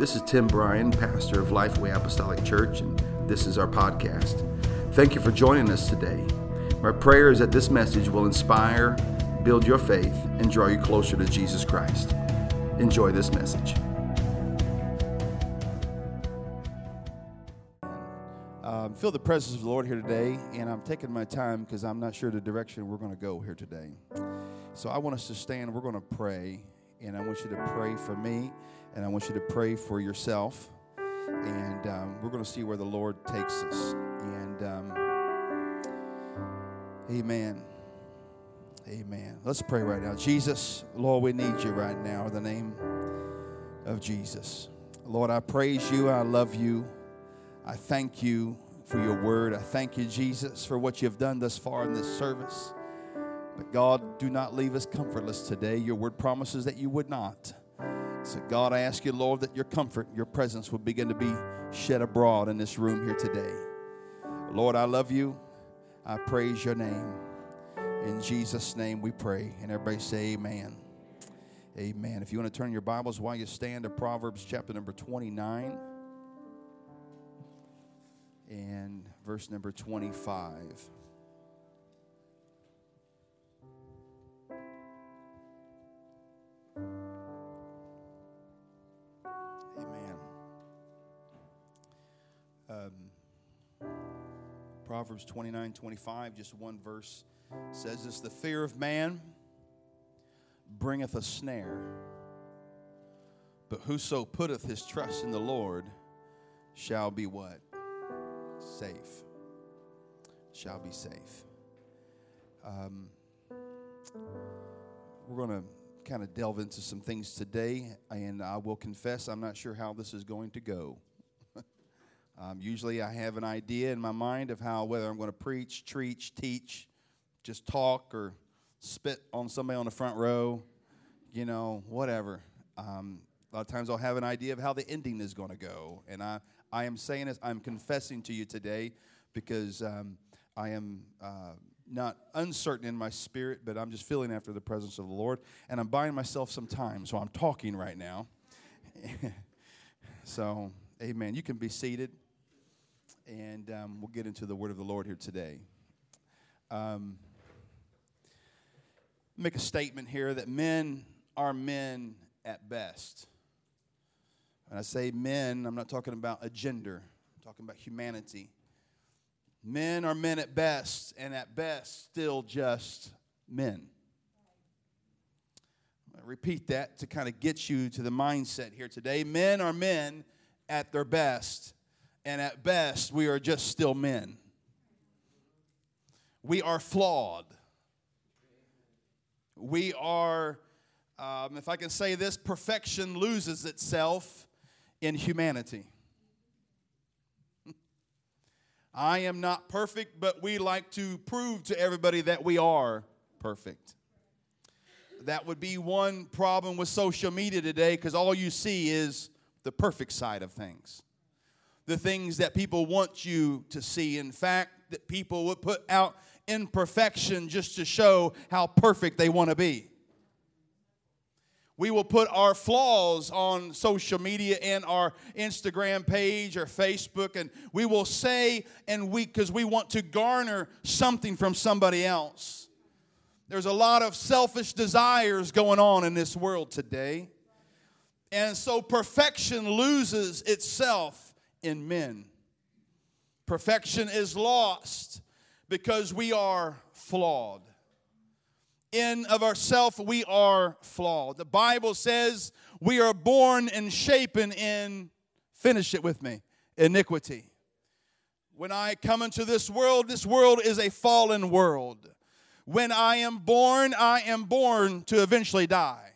This is Tim Bryan, pastor of Lifeway Apostolic Church, and this is our podcast. Thank you for joining us today. My prayer is that this message will inspire, build your faith, and draw you closer to Jesus Christ. Enjoy this message. Um, feel the presence of the Lord here today, and I'm taking my time because I'm not sure the direction we're going to go here today. So I want us to stand. We're going to pray, and I want you to pray for me, and I want you to pray for yourself, and um, we're going to see where the Lord takes us. And um, Amen. Amen. Let's pray right now. Jesus, Lord, we need you right now in the name of Jesus. Lord, I praise you. I love you. I thank you for your word. I thank you, Jesus, for what you've done thus far in this service. But God, do not leave us comfortless today. Your word promises that you would not. So, God, I ask you, Lord, that your comfort, your presence will begin to be shed abroad in this room here today. Lord, I love you. I praise your name. In Jesus' name we pray. And everybody say, Amen. Amen. If you want to turn your Bibles while you stand to Proverbs chapter number 29 and verse number 25. Proverbs 29 25, just one verse says this The fear of man bringeth a snare, but whoso putteth his trust in the Lord shall be what? Safe. Shall be safe. Um, we're going to kind of delve into some things today, and I will confess I'm not sure how this is going to go. Um, usually, I have an idea in my mind of how whether I'm going to preach, preach, teach, just talk, or spit on somebody on the front row, you know, whatever. Um, a lot of times I'll have an idea of how the ending is going to go, and I, I am saying this, I'm confessing to you today because um, I am. Uh, not uncertain in my spirit, but I'm just feeling after the presence of the Lord. And I'm buying myself some time, so I'm talking right now. so, amen. You can be seated, and um, we'll get into the word of the Lord here today. Um, make a statement here that men are men at best. When I say men, I'm not talking about a gender, I'm talking about humanity. Men are men at best, and at best, still just men. I repeat that to kind of get you to the mindset here today. Men are men at their best, and at best, we are just still men. We are flawed. We are, um, if I can say this, perfection loses itself in humanity. I am not perfect, but we like to prove to everybody that we are perfect. That would be one problem with social media today because all you see is the perfect side of things. The things that people want you to see. In fact, that people would put out imperfection just to show how perfect they want to be. We will put our flaws on social media and our Instagram page or Facebook, and we will say, and we, because we want to garner something from somebody else. There's a lot of selfish desires going on in this world today. And so perfection loses itself in men. Perfection is lost because we are flawed in of ourself we are flawed. The Bible says we are born and shapen in, finish it with me, iniquity. When I come into this world, this world is a fallen world. When I am born, I am born to eventually die.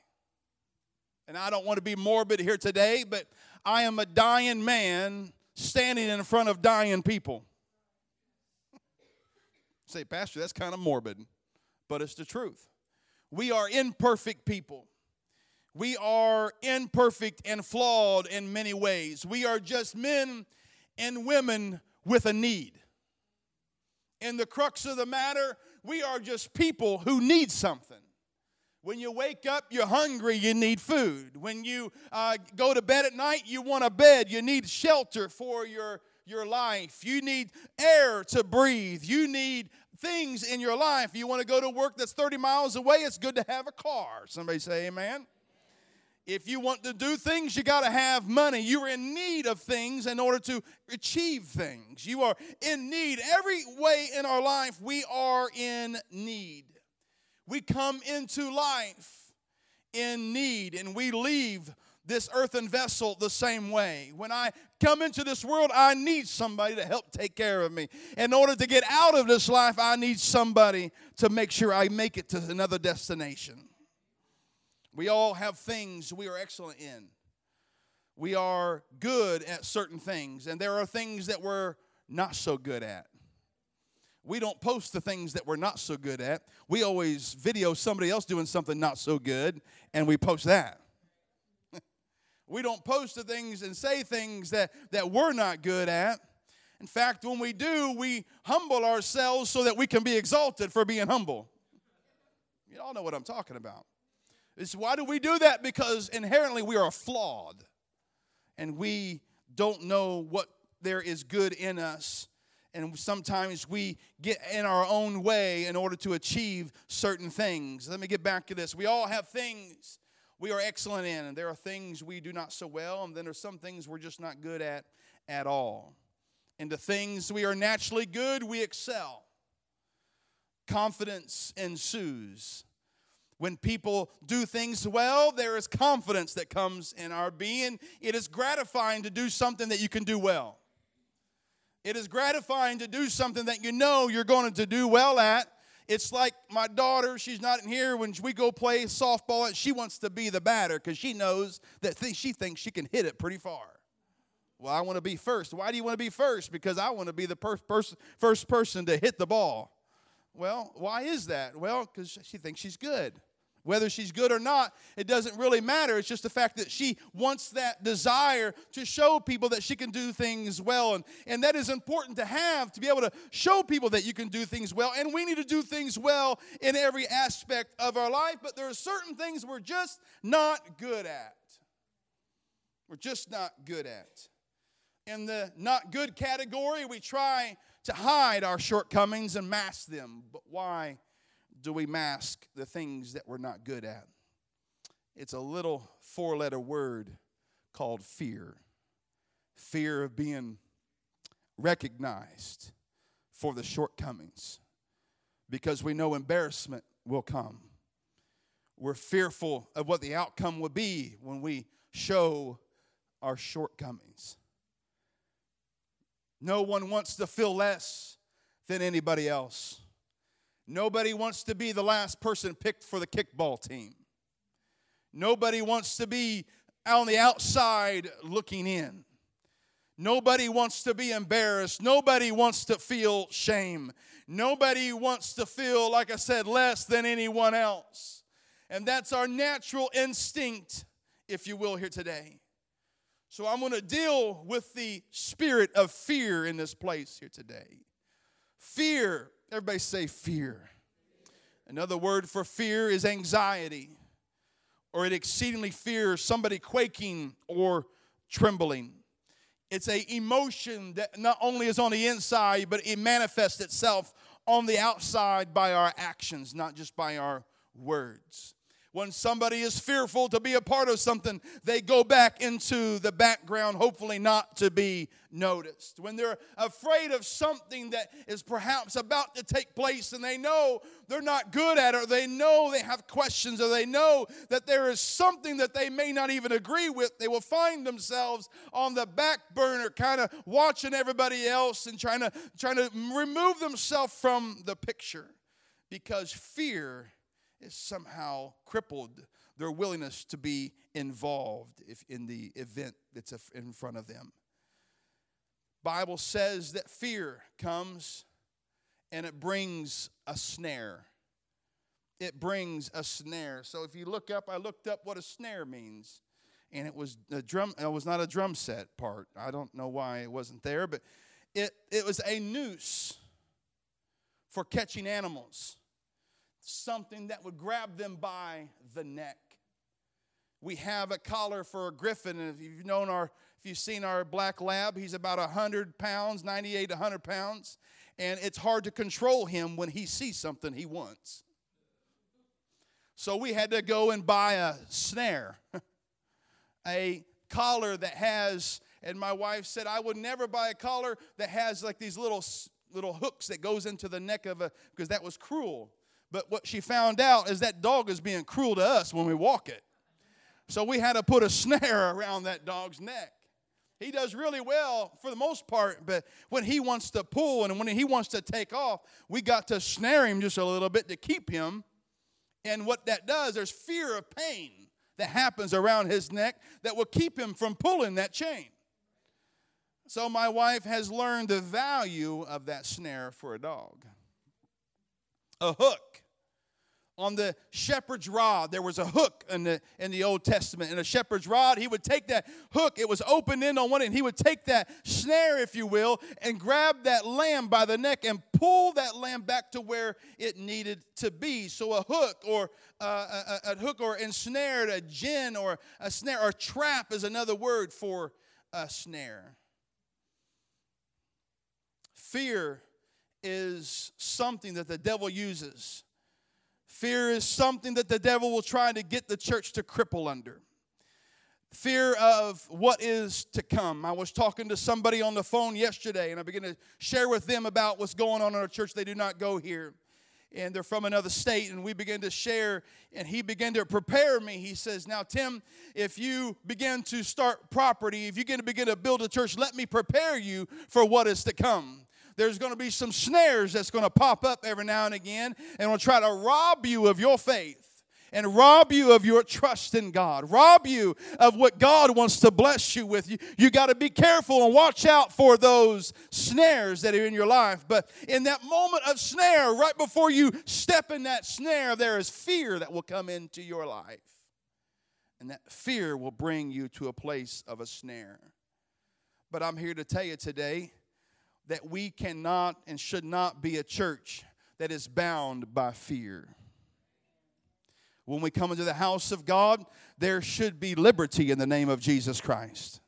And I don't want to be morbid here today, but I am a dying man standing in front of dying people. Say, Pastor, that's kind of morbid but it's the truth. We are imperfect people. We are imperfect and flawed in many ways. We are just men and women with a need. In the crux of the matter, we are just people who need something. When you wake up, you're hungry, you need food. When you uh, go to bed at night, you want a bed, you need shelter for your, your life. You need air to breathe. You need things in your life. You want to go to work that's 30 miles away, it's good to have a car. Somebody say amen. If you want to do things, you got to have money. You're in need of things in order to achieve things. You are in need. Every way in our life, we are in need. We come into life in need and we leave this earthen vessel the same way. When I come into this world, I need somebody to help take care of me. In order to get out of this life, I need somebody to make sure I make it to another destination. We all have things we are excellent in. We are good at certain things, and there are things that we're not so good at we don't post the things that we're not so good at. We always video somebody else doing something not so good and we post that. we don't post the things and say things that, that we're not good at. In fact, when we do, we humble ourselves so that we can be exalted for being humble. You all know what I'm talking about. It's why do we do that? Because inherently we are flawed and we don't know what there is good in us and sometimes we get in our own way in order to achieve certain things. Let me get back to this. We all have things we are excellent in, and there are things we do not so well, and then there's some things we're just not good at at all. And the things we are naturally good, we excel. Confidence ensues. When people do things well, there is confidence that comes in our being. It is gratifying to do something that you can do well. It is gratifying to do something that you know you're going to do well at. It's like my daughter, she's not in here. When we go play softball, she wants to be the batter because she knows that th- she thinks she can hit it pretty far. Well, I want to be first. Why do you want to be first? Because I want to be the per- pers- first person to hit the ball. Well, why is that? Well, because she thinks she's good. Whether she's good or not, it doesn't really matter. It's just the fact that she wants that desire to show people that she can do things well. And, and that is important to have to be able to show people that you can do things well. And we need to do things well in every aspect of our life, but there are certain things we're just not good at. We're just not good at. In the not good category, we try to hide our shortcomings and mask them. But why? Do we mask the things that we're not good at? It's a little four letter word called fear fear of being recognized for the shortcomings because we know embarrassment will come. We're fearful of what the outcome will be when we show our shortcomings. No one wants to feel less than anybody else. Nobody wants to be the last person picked for the kickball team. Nobody wants to be on the outside looking in. Nobody wants to be embarrassed. Nobody wants to feel shame. Nobody wants to feel, like I said, less than anyone else. And that's our natural instinct, if you will, here today. So I'm going to deal with the spirit of fear in this place here today. Fear Everybody say fear. Another word for fear is anxiety, or it exceedingly fears somebody quaking or trembling. It's a emotion that not only is on the inside, but it manifests itself on the outside by our actions, not just by our words. When somebody is fearful to be a part of something, they go back into the background, hopefully not to be noticed. When they're afraid of something that is perhaps about to take place and they know they're not good at it, or they know they have questions, or they know that there is something that they may not even agree with, they will find themselves on the back burner, kind of watching everybody else and trying to, trying to remove themselves from the picture because fear is somehow crippled their willingness to be involved if in the event that's in front of them. Bible says that fear comes and it brings a snare. It brings a snare. So if you look up, I looked up what a snare means, and it was a drum. It was not a drum set part. I don't know why it wasn't there, but it it was a noose for catching animals. Something that would grab them by the neck. We have a collar for a griffin, and if you've known our, if you've seen our black lab, he's about 100 pounds, 98 to 100 pounds, and it's hard to control him when he sees something he wants. So we had to go and buy a snare, a collar that has, and my wife said, I would never buy a collar that has like these little little hooks that goes into the neck of a because that was cruel. But what she found out is that dog is being cruel to us when we walk it. So we had to put a snare around that dog's neck. He does really well for the most part, but when he wants to pull and when he wants to take off, we got to snare him just a little bit to keep him. And what that does, there's fear of pain that happens around his neck that will keep him from pulling that chain. So my wife has learned the value of that snare for a dog. A hook. On the shepherd's rod, there was a hook in the, in the Old Testament. In a shepherd's rod, he would take that hook, it was opened in on one end. He would take that snare, if you will, and grab that lamb by the neck and pull that lamb back to where it needed to be. So a hook or uh, a, a, hook or ensnared, a gin or a snare or trap is another word for a snare. Fear is something that the devil uses. Fear is something that the devil will try to get the church to cripple under. Fear of what is to come. I was talking to somebody on the phone yesterday, and I began to share with them about what's going on in our church. They do not go here and they're from another state and we began to share and he began to prepare me he says now tim if you begin to start property if you're going to begin to build a church let me prepare you for what is to come there's going to be some snares that's going to pop up every now and again and will try to rob you of your faith and rob you of your trust in God, rob you of what God wants to bless you with. You, you got to be careful and watch out for those snares that are in your life. But in that moment of snare, right before you step in that snare, there is fear that will come into your life. And that fear will bring you to a place of a snare. But I'm here to tell you today that we cannot and should not be a church that is bound by fear. When we come into the house of God, there should be liberty in the name of Jesus Christ.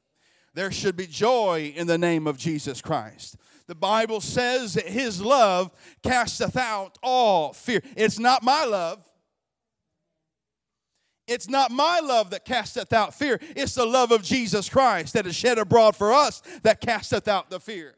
There should be joy in the name of Jesus Christ. The Bible says that His love casteth out all fear. It's not my love. It's not my love that casteth out fear. It's the love of Jesus Christ that is shed abroad for us that casteth out the fear.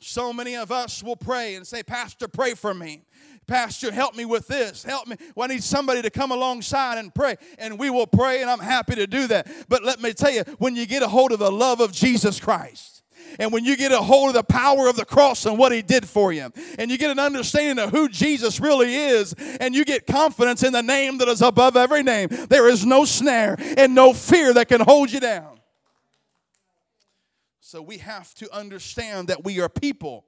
So many of us will pray and say, Pastor, pray for me. Pastor, help me with this. Help me. Well, I need somebody to come alongside and pray. And we will pray, and I'm happy to do that. But let me tell you, when you get a hold of the love of Jesus Christ, and when you get a hold of the power of the cross and what he did for you, and you get an understanding of who Jesus really is, and you get confidence in the name that is above every name, there is no snare and no fear that can hold you down. So we have to understand that we are people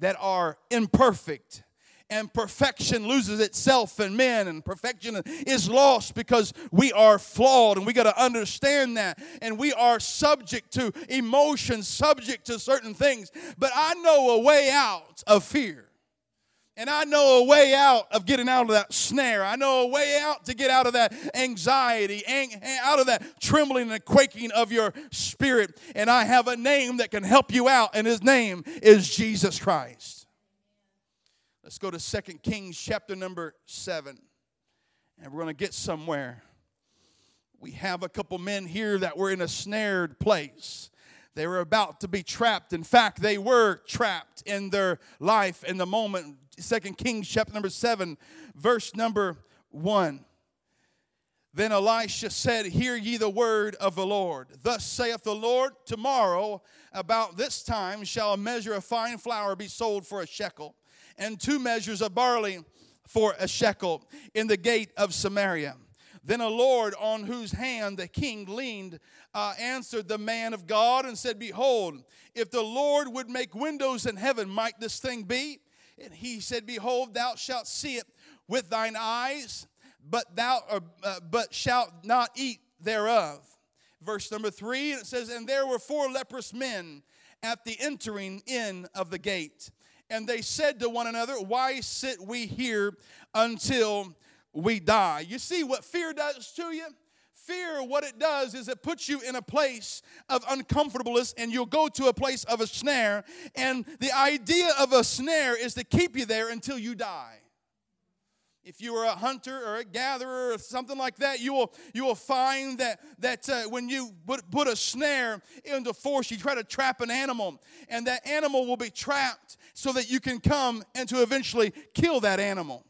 that are imperfect. And perfection loses itself in men and perfection is lost because we are flawed and we got to understand that. And we are subject to emotions subject to certain things. But i know a way out of fear and I know a way out of getting out of that snare. I know a way out to get out of that anxiety, out of that trembling and quaking of your spirit. And I have a name that can help you out, and his name is Jesus Christ. Let's go to Second Kings chapter number 7. And we're going to get somewhere. We have a couple men here that were in a snared place. They were about to be trapped. In fact, they were trapped in their life in the moment. Second Kings chapter number 7, verse number 1. Then Elisha said, Hear ye the word of the Lord. Thus saith the Lord, Tomorrow about this time shall a measure of fine flour be sold for a shekel, and two measures of barley for a shekel in the gate of Samaria. Then a Lord on whose hand the king leaned uh, answered the man of God and said, Behold, if the Lord would make windows in heaven, might this thing be? And he said, Behold, thou shalt see it with thine eyes, but thou uh, uh, but shalt not eat thereof. Verse number three, it says, And there were four leprous men at the entering in of the gate and they said to one another, Why sit we here until we die? You see what fear does to you? Fear, what it does is it puts you in a place of uncomfortableness and you'll go to a place of a snare. And the idea of a snare is to keep you there until you die. If you are a hunter or a gatherer or something like that, you will, you will find that, that uh, when you put, put a snare into force, you try to trap an animal, and that animal will be trapped so that you can come and to eventually kill that animal.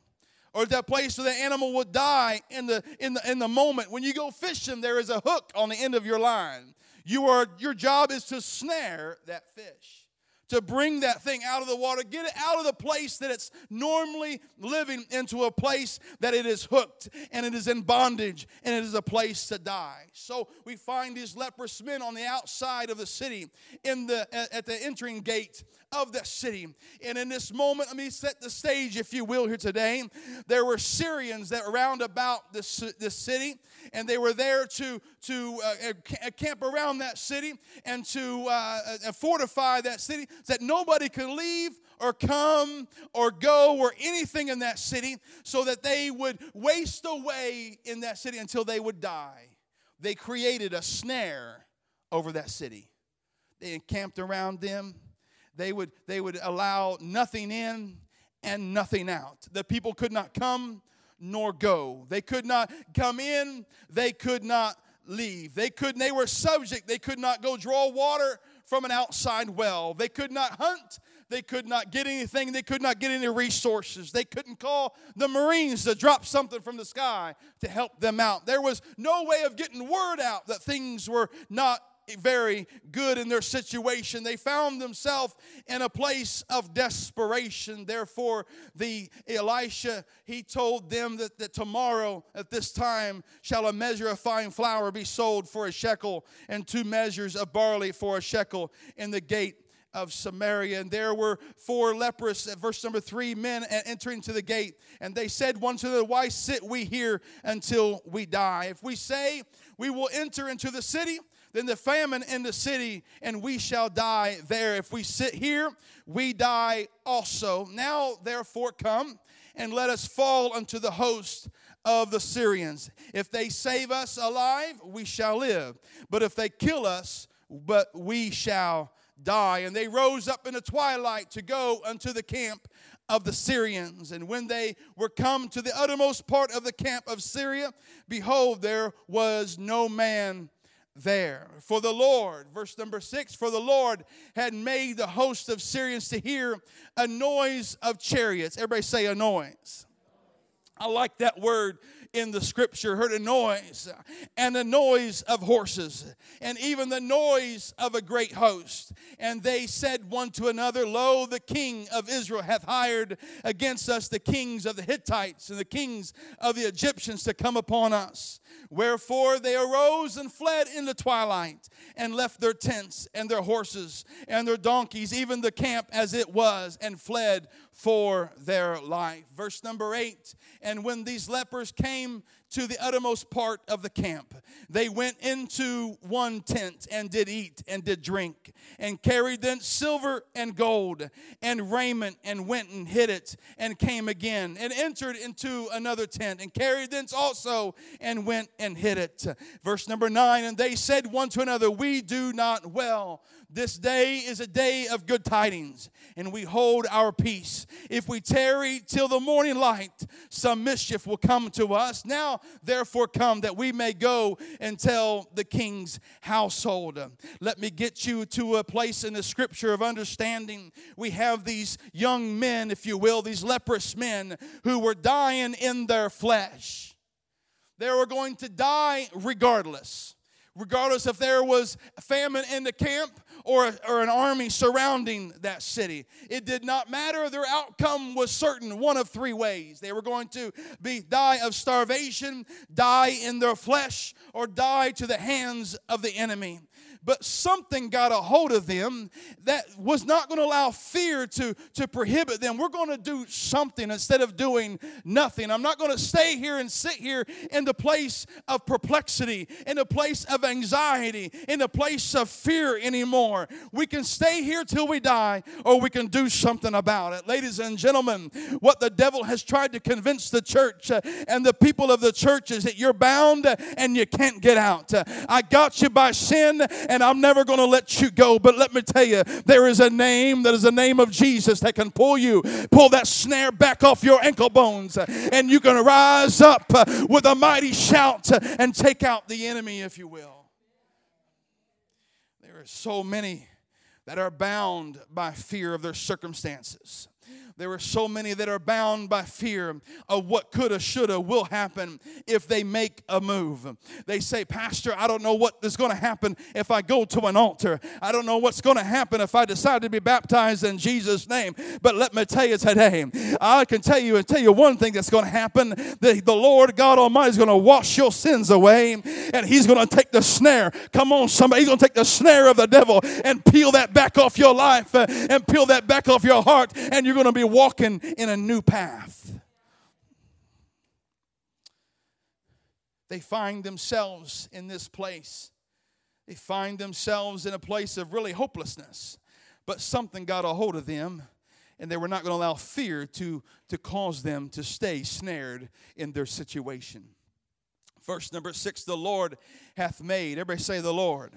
Or that place where the animal will die in the, in, the, in the moment. When you go fishing, there is a hook on the end of your line. You are, your job is to snare that fish to bring that thing out of the water, get it out of the place that it's normally living into a place that it is hooked and it is in bondage and it is a place to die. So we find these leprous men on the outside of the city in the at the entering gate of the city. And in this moment, let me set the stage, if you will, here today. There were Syrians that round about this, this city, and they were there to, to uh, camp around that city and to uh, uh, fortify that city so that nobody could leave or come or go or anything in that city so that they would waste away in that city until they would die. They created a snare over that city. They encamped around them they would, they would allow nothing in and nothing out. The people could not come nor go. They could not come in, they could not leave. They could they were subject. They could not go draw water from an outside well. They could not hunt. They could not get anything. They could not get any resources. They couldn't call the Marines to drop something from the sky to help them out. There was no way of getting word out that things were not very good in their situation. They found themselves in a place of desperation. Therefore, the Elisha, he told them that, that tomorrow at this time shall a measure of fine flour be sold for a shekel, and two measures of barley for a shekel in the gate of Samaria. And there were four lepers, at verse number three, men entering to the gate. And they said one to the other, Why sit we here until we die? If we say we will enter into the city, then the famine in the city, and we shall die there. If we sit here, we die also. Now, therefore, come and let us fall unto the host of the Syrians. If they save us alive, we shall live. But if they kill us, but we shall die. And they rose up in the twilight to go unto the camp of the Syrians. And when they were come to the uttermost part of the camp of Syria, behold, there was no man there. For the Lord, verse number six, for the Lord had made the host of Syrians to hear a noise of chariots. Everybody say a noise. I like that word in the scripture heard a noise and the noise of horses and even the noise of a great host. And they said one to another, Lo, the king of Israel hath hired against us the kings of the Hittites and the kings of the Egyptians to come upon us. Wherefore they arose and fled in the twilight and left their tents and their horses and their donkeys, even the camp as it was, and fled for their life. Verse number eight And when these lepers came to the uttermost part of the camp. They went into one tent and did eat and did drink, and carried thence silver and gold and raiment, and went and hid it, and came again, and entered into another tent, and carried thence also, and went and hid it. Verse number nine And they said one to another, We do not well. This day is a day of good tidings, and we hold our peace. If we tarry till the morning light, some mischief will come to us. Now therefore come that we may go and tell the king's household. Let me get you to a place in the scripture of understanding. We have these young men, if you will, these leprous men who were dying in their flesh. They were going to die regardless regardless if there was famine in the camp or, or an army surrounding that city. It did not matter. Their outcome was certain one of three ways. They were going to be die of starvation, die in their flesh, or die to the hands of the enemy but something got a hold of them that was not going to allow fear to, to prohibit them. We're going to do something instead of doing nothing. I'm not going to stay here and sit here in the place of perplexity, in the place of anxiety, in the place of fear anymore. We can stay here till we die, or we can do something about it. Ladies and gentlemen, what the devil has tried to convince the church uh, and the people of the church is that you're bound and you can't get out. Uh, I got you by sin, and I'm never going to let you go. But let me tell you, there is a name that is the name of Jesus that can pull you, pull that snare back off your ankle bones, and you can rise up uh, with a mighty shout uh, and take out the enemy, if you will. There are so many that are bound by fear of their circumstances. There are so many that are bound by fear of what coulda, shoulda, will happen if they make a move. They say, Pastor, I don't know what is going to happen if I go to an altar. I don't know what's going to happen if I decide to be baptized in Jesus' name. But let me tell you today, I can tell you and tell you one thing that's going to happen. The, the Lord God Almighty is going to wash your sins away and He's going to take the snare. Come on, somebody. He's going to take the snare of the devil and peel that back off your life uh, and peel that back off your heart, and you're going to be walking in a new path. They find themselves in this place. They find themselves in a place of really hopelessness. But something got a hold of them, and they were not going to allow fear to, to cause them to stay snared in their situation. Verse number six the Lord hath made. Everybody say, The Lord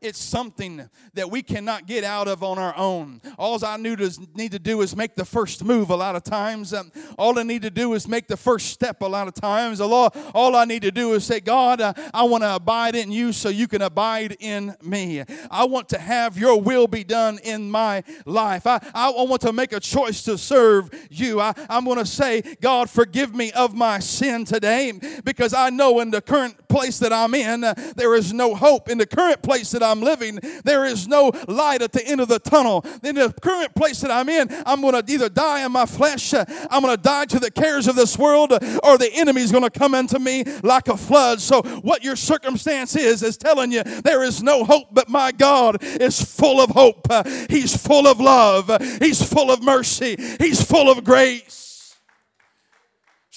it's something that we cannot get out of on our own. All I need to do is make the first move a lot of times. Um, all I need to do is make the first step a lot of times. All, all I need to do is say, God, uh, I want to abide in you so you can abide in me. I want to have your will be done in my life. I, I want to make a choice to serve you. I, I'm going to say, God, forgive me of my sin today because I know in the current place that I'm in, uh, there is no hope. In the current place that I'm living, there is no light at the end of the tunnel. In the current place that I'm in, I'm going to either die in my flesh, uh, I'm going to die to the cares of this world, uh, or the enemy is going to come into me like a flood. So, what your circumstance is, is telling you there is no hope, but my God is full of hope. Uh, he's full of love, He's full of mercy, He's full of grace.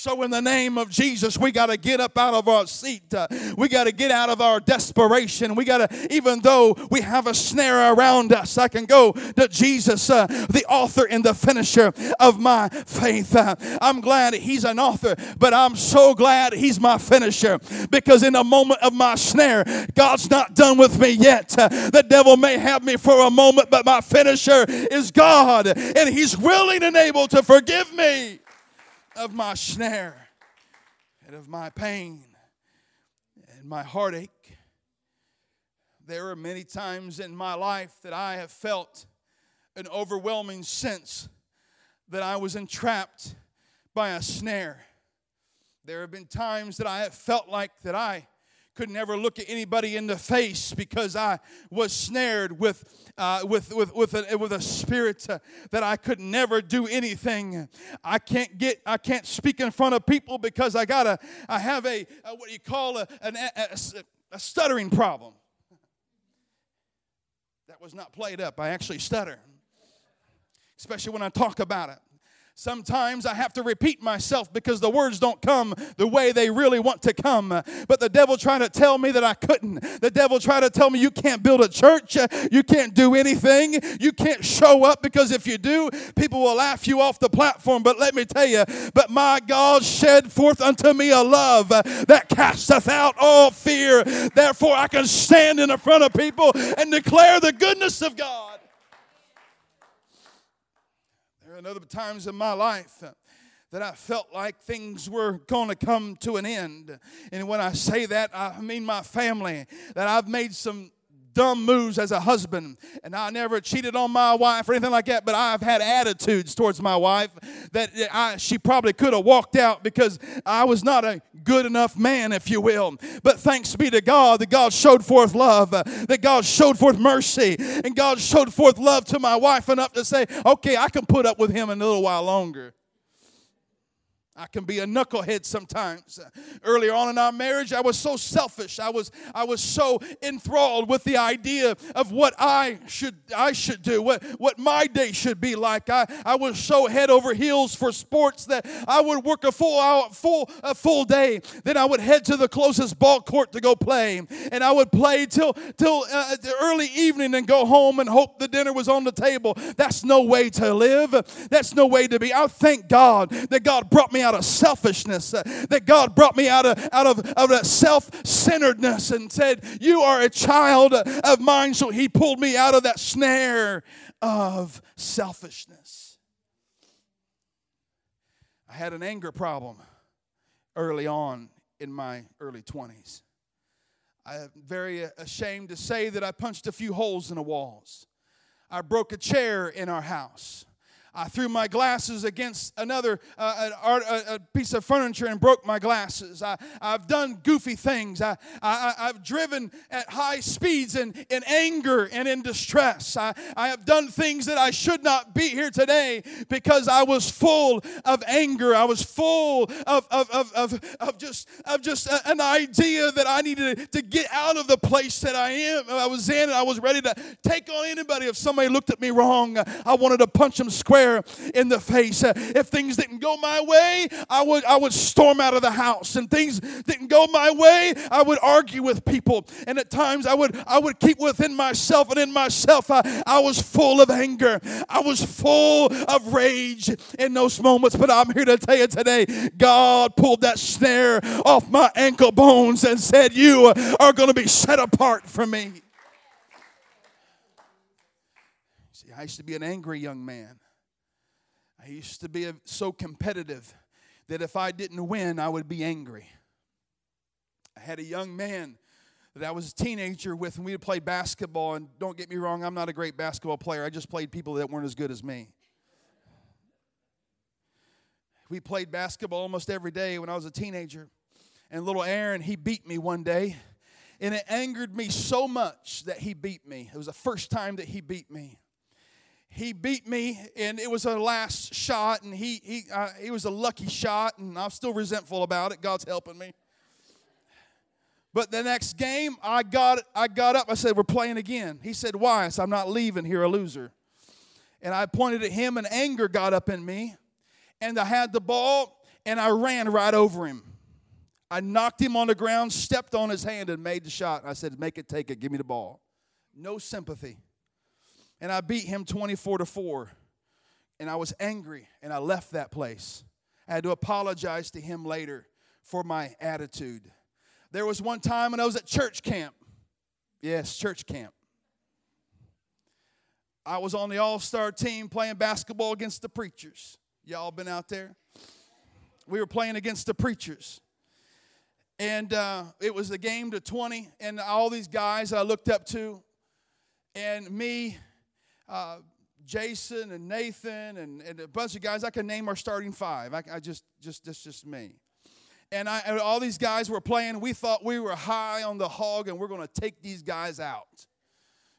So, in the name of Jesus, we got to get up out of our seat. Uh, we got to get out of our desperation. We got to, even though we have a snare around us, I can go to Jesus, uh, the author and the finisher of my faith. Uh, I'm glad He's an author, but I'm so glad He's my finisher because in the moment of my snare, God's not done with me yet. Uh, the devil may have me for a moment, but my finisher is God, and He's willing and able to forgive me of my snare and of my pain and my heartache. There are many times in my life that I have felt an overwhelming sense that I was entrapped by a snare. There have been times that I have felt like that I could never look at anybody in the face because I was snared with, uh, with, with, with, a, with a spirit uh, that I could never do anything. I can't get, I can't speak in front of people because I got a, I have a, a what do you call a, an, a, a stuttering problem. That was not played up. I actually stutter, especially when I talk about it. Sometimes I have to repeat myself because the words don't come the way they really want to come. But the devil trying to tell me that I couldn't. The devil trying to tell me you can't build a church, you can't do anything, you can't show up because if you do, people will laugh you off the platform. But let me tell you, but my God shed forth unto me a love that casteth out all fear. Therefore, I can stand in the front of people and declare the goodness of God and other times in my life that I felt like things were going to come to an end. And when I say that, I mean my family, that I've made some dumb moves as a husband. And I never cheated on my wife or anything like that but I've had attitudes towards my wife that I, she probably could have walked out because I was not a good enough man if you will. But thanks be to God that God showed forth love that God showed forth mercy and God showed forth love to my wife enough to say okay I can put up with him a little while longer I can be a knucklehead sometimes. Earlier on in our marriage, I was so selfish. I was I was so enthralled with the idea of what I should I should do, what, what my day should be like. I, I was so head over heels for sports that I would work a full hour, full a full day. Then I would head to the closest ball court to go play, and I would play till till uh, early evening and go home and hope the dinner was on the table. That's no way to live. That's no way to be. I thank God that God brought me out of selfishness, uh, that God brought me out of, out of, out of self centeredness and said, You are a child of mine. So He pulled me out of that snare of selfishness. I had an anger problem early on in my early 20s. I'm very ashamed to say that I punched a few holes in the walls. I broke a chair in our house. I threw my glasses against another uh, art, a piece of furniture and broke my glasses. I, I've done goofy things. I, I, I've driven at high speeds in, in anger and in distress. I, I have done things that I should not be here today because I was full of anger. I was full of, of, of, of, of just, of just an idea that I needed to get out of the place that I am. I was in and I was ready to take on anybody. If somebody looked at me wrong, I wanted to punch them square square in the face. Uh, if things didn't go my way, I would I would storm out of the house. And things didn't go my way, I would argue with people. And at times I would I would keep within myself and in myself I, I was full of anger. I was full of rage in those moments. But I'm here to tell you today, God pulled that snare off my ankle bones and said, You are going to be set apart from me. See, I used to be an angry young man. I used to be so competitive that if I didn't win, I would be angry. I had a young man that I was a teenager with, and we would play basketball. And don't get me wrong, I'm not a great basketball player. I just played people that weren't as good as me. We played basketball almost every day when I was a teenager. And little Aaron, he beat me one day. And it angered me so much that he beat me. It was the first time that he beat me he beat me and it was a last shot and he he uh, was a lucky shot and I'm still resentful about it. God's helping me. But the next game, I got I got up. I said, "We're playing again." He said, "Why?" I said, "I'm not leaving here a loser." And I pointed at him, and anger got up in me. And I had the ball, and I ran right over him. I knocked him on the ground, stepped on his hand, and made the shot. I said, "Make it, take it, give me the ball." No sympathy and I beat him 24 to 4. And I was angry and I left that place. I had to apologize to him later for my attitude. There was one time when I was at church camp. Yes, church camp. I was on the all star team playing basketball against the preachers. Y'all been out there? We were playing against the preachers. And uh, it was a game to 20, and all these guys I looked up to, and me uh, Jason and Nathan and, and, a bunch of guys. I can name our starting five. I, I just, just, that's just me. And, I, and all these guys were playing. We thought we were high on the hog and we're going to take these guys out.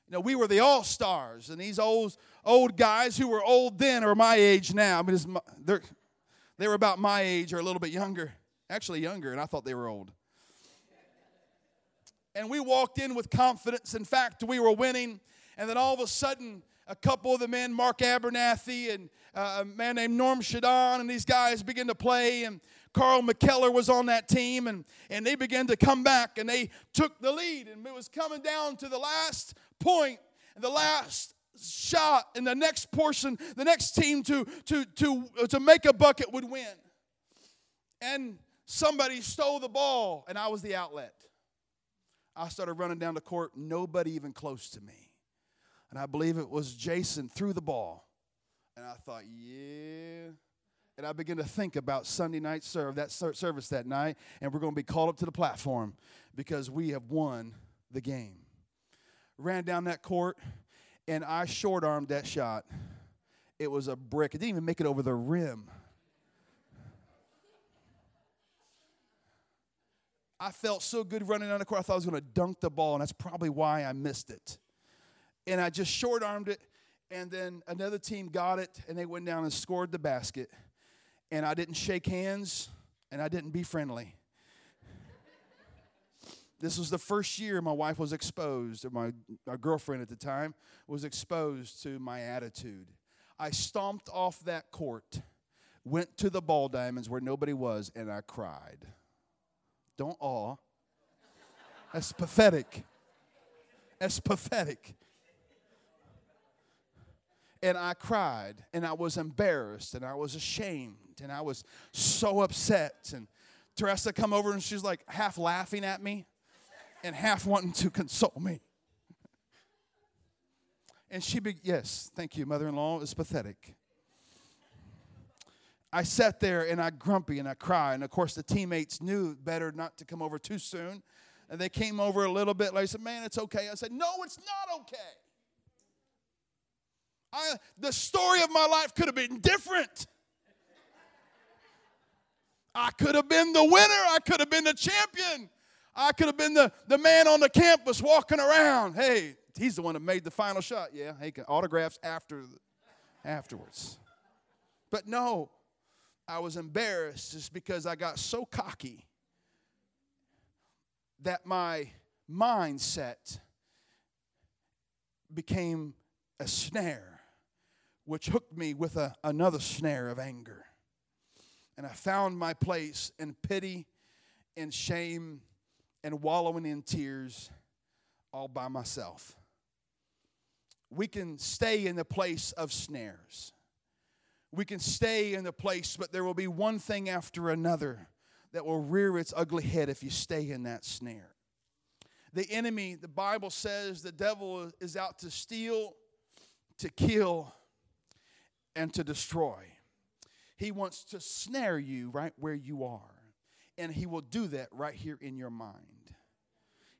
You know, we were the all stars, and these old old guys who were old then are my age now. I mean, they're they were about my age or a little bit younger, actually younger, and I thought they were old. And we walked in with confidence. In fact, we were winning, and then all of a sudden, a couple of the men, Mark Abernathy and uh, a man named Norm Shadon, and these guys began to play. And Carl McKellar was on that team, and, and they began to come back and they took the lead. And it was coming down to the last point, the last shot, and the next portion, the next team to, to, to, to make a bucket would win. And somebody stole the ball, and I was the outlet. I started running down the court, nobody even close to me and I believe it was Jason threw the ball. And I thought, yeah. And I began to think about Sunday night serve, that service that night, and we're going to be called up to the platform because we have won the game. Ran down that court, and I short armed that shot. It was a brick. It didn't even make it over the rim. I felt so good running down the court. I thought I was going to dunk the ball, and that's probably why I missed it and I just short armed it. And then another team got it, and they went down and scored the basket. And I didn't shake hands and I didn't be friendly. This was the first year my wife was exposed, or my, my girlfriend at the time was exposed to my attitude. I stomped off that court, went to the ball diamonds where nobody was, and I cried. Don't awe. That's pathetic. That's pathetic. And I cried, and I was embarrassed, and I was ashamed, and I was so upset. And Teresa come over, and she's like half laughing at me, and half wanting to console me. And she, be, yes, thank you, mother-in-law. It's pathetic. I sat there and I grumpy and I cry. And of course, the teammates knew better not to come over too soon. And they came over a little bit. Like I said, "Man, it's okay." I said, "No, it's not okay." I, the story of my life could have been different. I could have been the winner. I could have been the champion. I could have been the, the man on the campus walking around. Hey, he's the one that made the final shot. Yeah, he can autographs after afterwards. But no, I was embarrassed just because I got so cocky that my mindset became a snare, which hooked me with a, another snare of anger. And I found my place in pity and shame and wallowing in tears all by myself. We can stay in the place of snares. We can stay in the place, but there will be one thing after another that will rear its ugly head if you stay in that snare. The enemy, the Bible says, the devil is out to steal, to kill, and to destroy. He wants to snare you right where you are. And he will do that right here in your mind.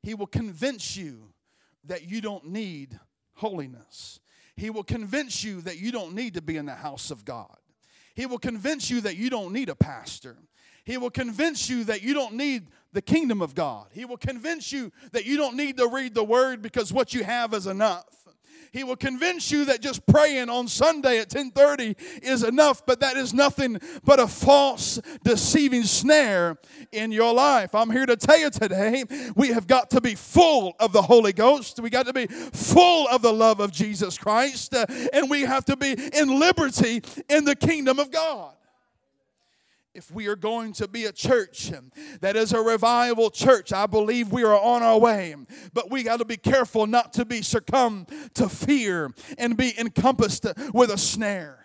He will convince you that you don't need holiness. He will convince you that you don't need to be in the house of God. He will convince you that you don't need a pastor. He will convince you that you don't need the kingdom of God. He will convince you that you don't need to read the word because what you have is enough. He will convince you that just praying on Sunday at 10:30 is enough, but that is nothing but a false deceiving snare in your life. I'm here to tell you today, we have got to be full of the Holy Ghost. We got to be full of the love of Jesus Christ, uh, and we have to be in liberty in the kingdom of God if we are going to be a church that is a revival church, I believe we are on our way. But we got to be careful not to be succumb to fear and be encompassed with a snare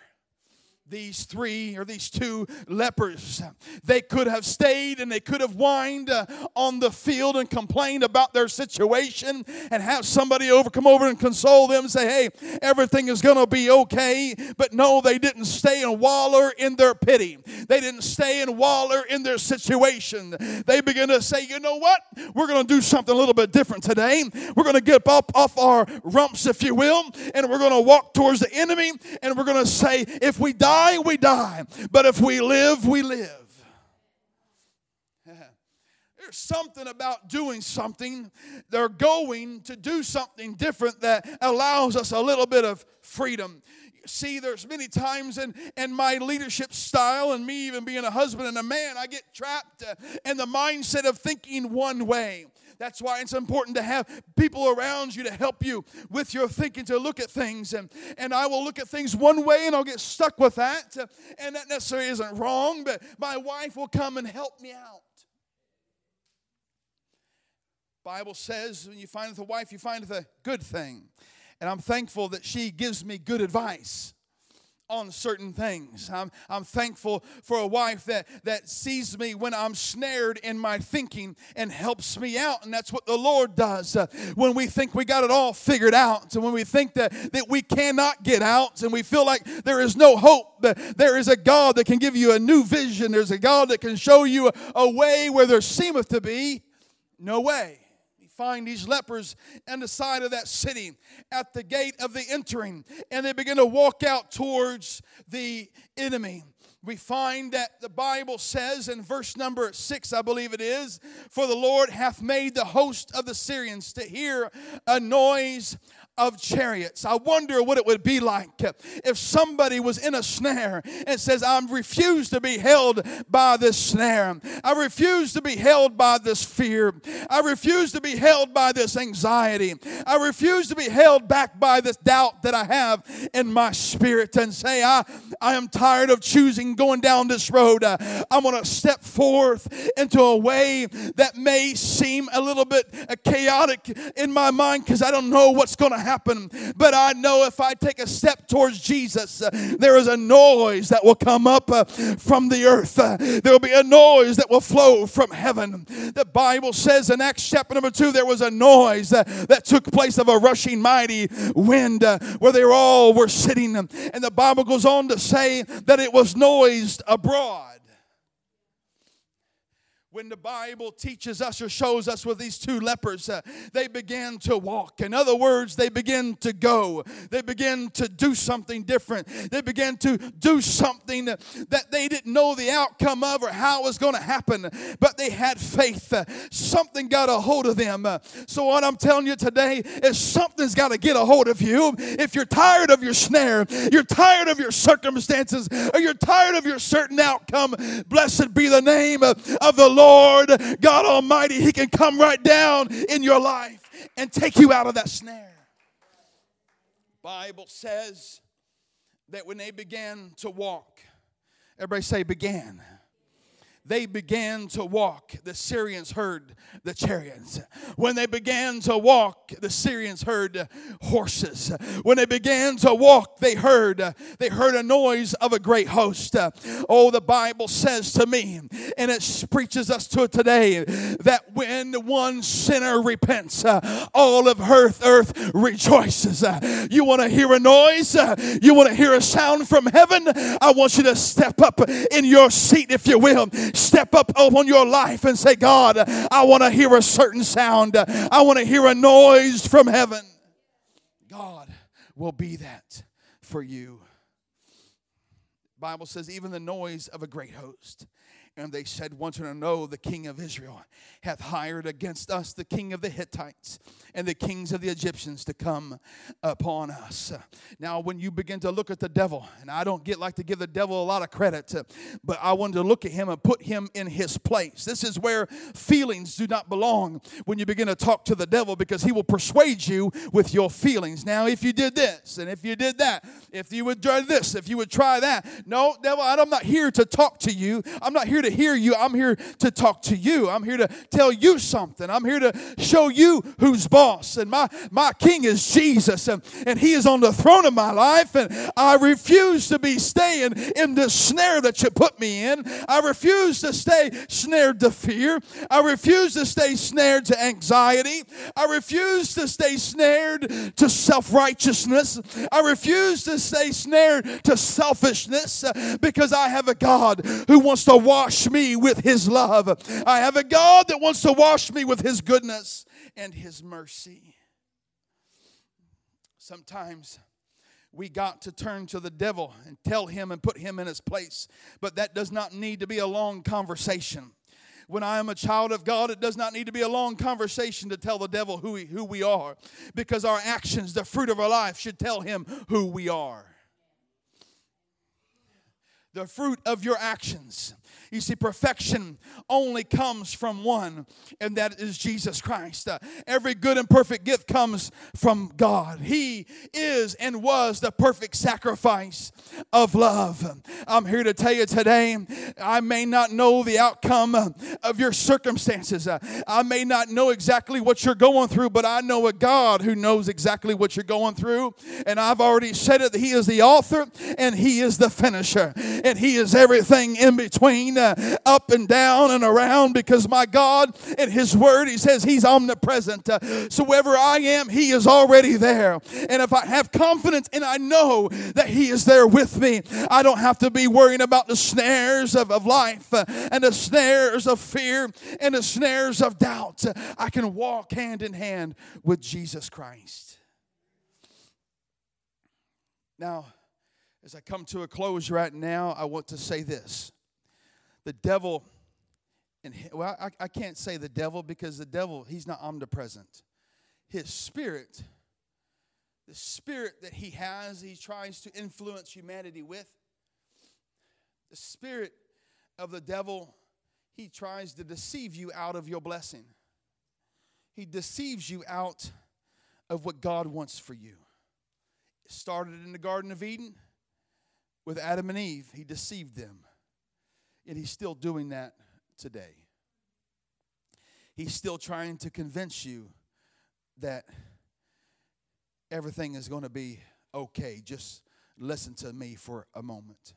these three or these two lepers. They could have stayed and they could have whined uh, on the field and complained about their situation and have somebody over come over and console them and say, hey, everything is going to be okay. But no, they didn't stay and waller in their pity. They didn't stay and waller in their situation. They began to say, you know what? We're going to do something a little bit different today. We're going to get up off our rumps, if you will, and we're going to walk towards the enemy and we're going to say, if we die, die, we die. But if we live, we live. There's something about doing something. They're going to do something different that allows us a little bit of freedom see there's many times in, in my leadership style and me even being a husband and a man i get trapped uh, in the mindset of thinking one way that's why it's important to have people around you to help you with your thinking, to look at things. And, and I will look at things one way and I'll get stuck with that. And that necessarily isn't wrong, but my wife will come and help me out. Bible says when you find a wife, you find a good thing. And I'm thankful that she gives me good advice on certain things. I'm, I'm thankful for a wife that, that sees me when I'm snared in my thinking and helps me out. And that's what the Lord does. Uh, when we think we got it all figured out, and when we think that, that we cannot get out, and we feel like there is no hope, that there is a God that can give you a new vision. There's a God that can show you a, a way where there seemeth to be no way find these lepers on the side of that city at the gate of the entering, and they begin to walk out towards the enemy. We find that the Bible says in verse number six, I believe it is, for the Lord hath made the host of the Syrians to hear a noise of chariots. I wonder what it would be like if somebody was in a snare and says, I refuse to be held by this snare. I refuse to be held by this fear. I refuse to be held by this anxiety. I refuse to be held back by this doubt that I have in my spirit and say, I, I am tired of choosing going down this road. Uh, I'm going to step forth into a way that may seem a little bit uh, chaotic in my mind because I don't know what's going to happen. But I know if I take a step towards Jesus, uh, there is a noise that will come up uh, from the earth. Uh, there will be a noise that will flow from heaven. The Bible says in Acts chapter number two, there was a noise that took place of a rushing mighty wind where they all were sitting. And the Bible goes on to say that it was noised abroad when the Bible teaches us or shows us with these two lepers, uh, they began to walk. In other words, they began to go. They began to do something different. They began to do something that they didn't know the outcome of or how it was going to happen, but they had faith. Uh, something got a hold of them. Uh, so, what I'm telling you today is something's got to get a hold of you. If you're tired of your snare, you're tired of your circumstances, or you're tired of your certain outcome, blessed be the name of the Lord God Almighty, He can come right down in your life and take you out of that snare. Bible says that when they began to walk, everybody say began they began to walk, the Syrians heard the chariots. When they began to walk, the Syrians heard horses. When they began to walk, they heard they heard a noise of a great host. Oh, the Bible says to me, and it preaches us to today that when one sinner repents, all of earth earth rejoices. You want to hear a noise? You want to hear a sound from heaven? I want you to step up in your seat, if you will step up on your life and say, God, I want to hear a certain sound. I want to hear a noise from heaven. God will be that for you. Bible says even the noise of a great host and they said, Want to know the king of Israel hath hired against us the king of the Hittites and the kings of the Egyptians to come upon us. Now, when you begin to look at the devil, and I don't get like to give the devil a lot of credit, but I wanted to look at him and put him in his place. This is where feelings do not belong when you begin to talk to the devil because he will persuade you with your feelings. Now, if you did this and if you did that, if you would try this, if you would try that, no, devil, I'm not here to talk to you. I'm not here to hear you. I'm here to talk to you. I'm here to tell you something. I'm here to show you who's boss. And my, my king is Jesus, and, and he is on the throne of my life. And I refuse to be staying in the snare that you put me in. I refuse to stay snared to fear. I refuse to stay snared to anxiety. I refuse to stay snared to self righteousness. I refuse to stay snared to selfishness uh, because I have a God who wants to wash me with his love. I have a God that wants to wash me with his goodness and his mercy. Sometimes we got to turn to the devil and tell him and put him in his place, but that does not need to be a long conversation when I am a child of God, it does not need to be a long conversation to tell the devil who we, who we are because our actions, the fruit of our life, should tell him who we are. The fruit of your actions you see, perfection only comes from one, and that is Jesus Christ. Uh, every good and perfect gift comes from God. He is and was the perfect sacrifice of love. I'm here to tell you today, I may not know the outcome of your circumstances. Uh, I may not know exactly what you're going through, but I know a God who knows exactly what you're going through. And I've already said it, He is the author and He is the finisher, He is everything in between uh, up and down and around because my God, in His Word, He says He's omnipresent. Uh, so wherever I am, He is already there. And if I have confidence and I know that He is there with me, I don't have to be worrying about the snares of, of life uh, and the snares of fear and the snares of doubt. I can walk hand in hand with Jesus Christ. Now, as I come to a close right now, I want to say this the devil, and well, I, I can't say the devil because the devil, he's not omnipresent. His spirit the spirit that he has, he tries to influence humanity with. The spirit of the devil, he tries to deceive you out of your blessing. He deceives you out of what God wants for you. It started in the Garden of Eden with Adam and Eve. He deceived them. And he's still doing that today. He's still trying to convince you that everything is going to be okay. Just listen to me for a moment.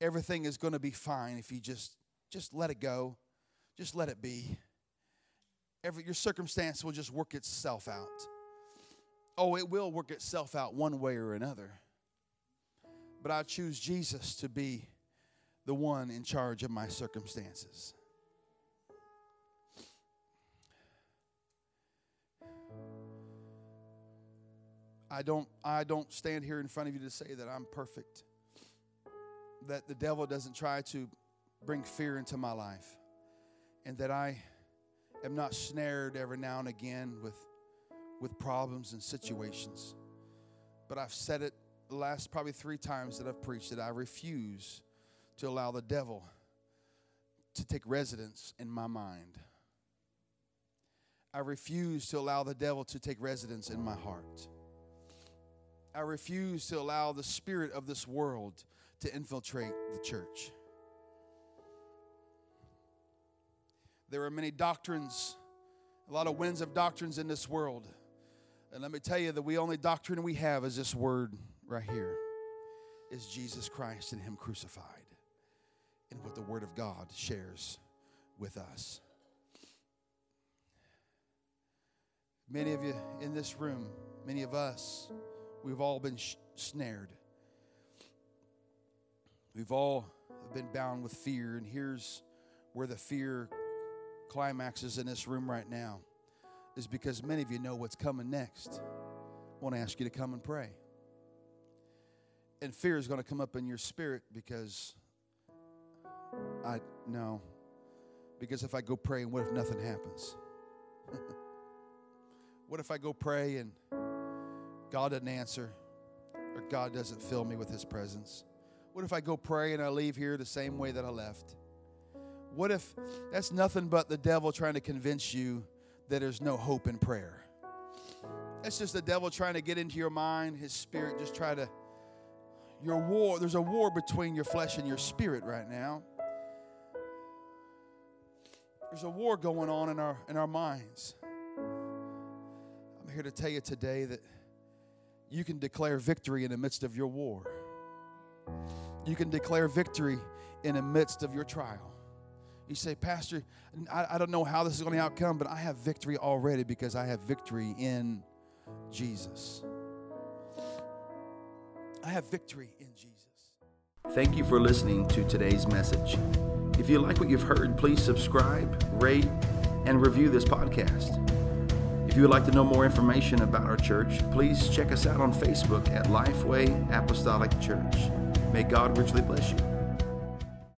Everything is going to be fine if you just just let it go. Just let it be. Every your circumstance will just work itself out. Oh, it will work itself out one way or another. But I choose Jesus to be the one in charge of my circumstances. I don't, I don't stand here in front of you to say that I'm perfect, that the devil doesn't try to bring fear into my life, and that I am not snared every now and again with, with problems and situations. But I've said it the last probably three times that I've preached that I refuse to allow the devil to take residence in my mind. I refuse to allow the devil to take residence in my heart. I refuse to allow the spirit of this world to infiltrate the church. There are many doctrines, a lot of winds of doctrines in this world. And let me tell you that the only doctrine we have is this word right here is Jesus Christ and Him crucified, and what the Word of God shares with us. Many of you in this room, many of us, We've all been sh- snared. We've all been bound with fear, and here's where the fear climaxes in this room right now is because many of you know what's coming next. I want to ask you to come and pray. And fear is going to come up in your spirit because I know. Because if I go pray, and what if nothing happens? what if I go pray and God doesn't answer or God doesn't fill me with His presence? What if I go pray and I leave here the same way that I left? What if that's nothing but the devil trying to convince you that there's no hope in prayer? That's just the devil trying to get into your mind, his spirit just try to your war, there's a war between your flesh and your spirit right now. There's a war going on in our in our minds. I'm here to tell you today that you can declare victory in the midst of your war. You can declare victory in the midst of your trial. You say, Pastor, I, I don't know how this is going to outcome, but I have victory already because I have victory in Jesus. I have victory. Thank you for listening to today's message. If you like what you've heard, please subscribe, rate, and review this podcast. If you would like to know more information about our church, please check us out on Facebook at Lifeway Apostolic Church. May God richly bless you.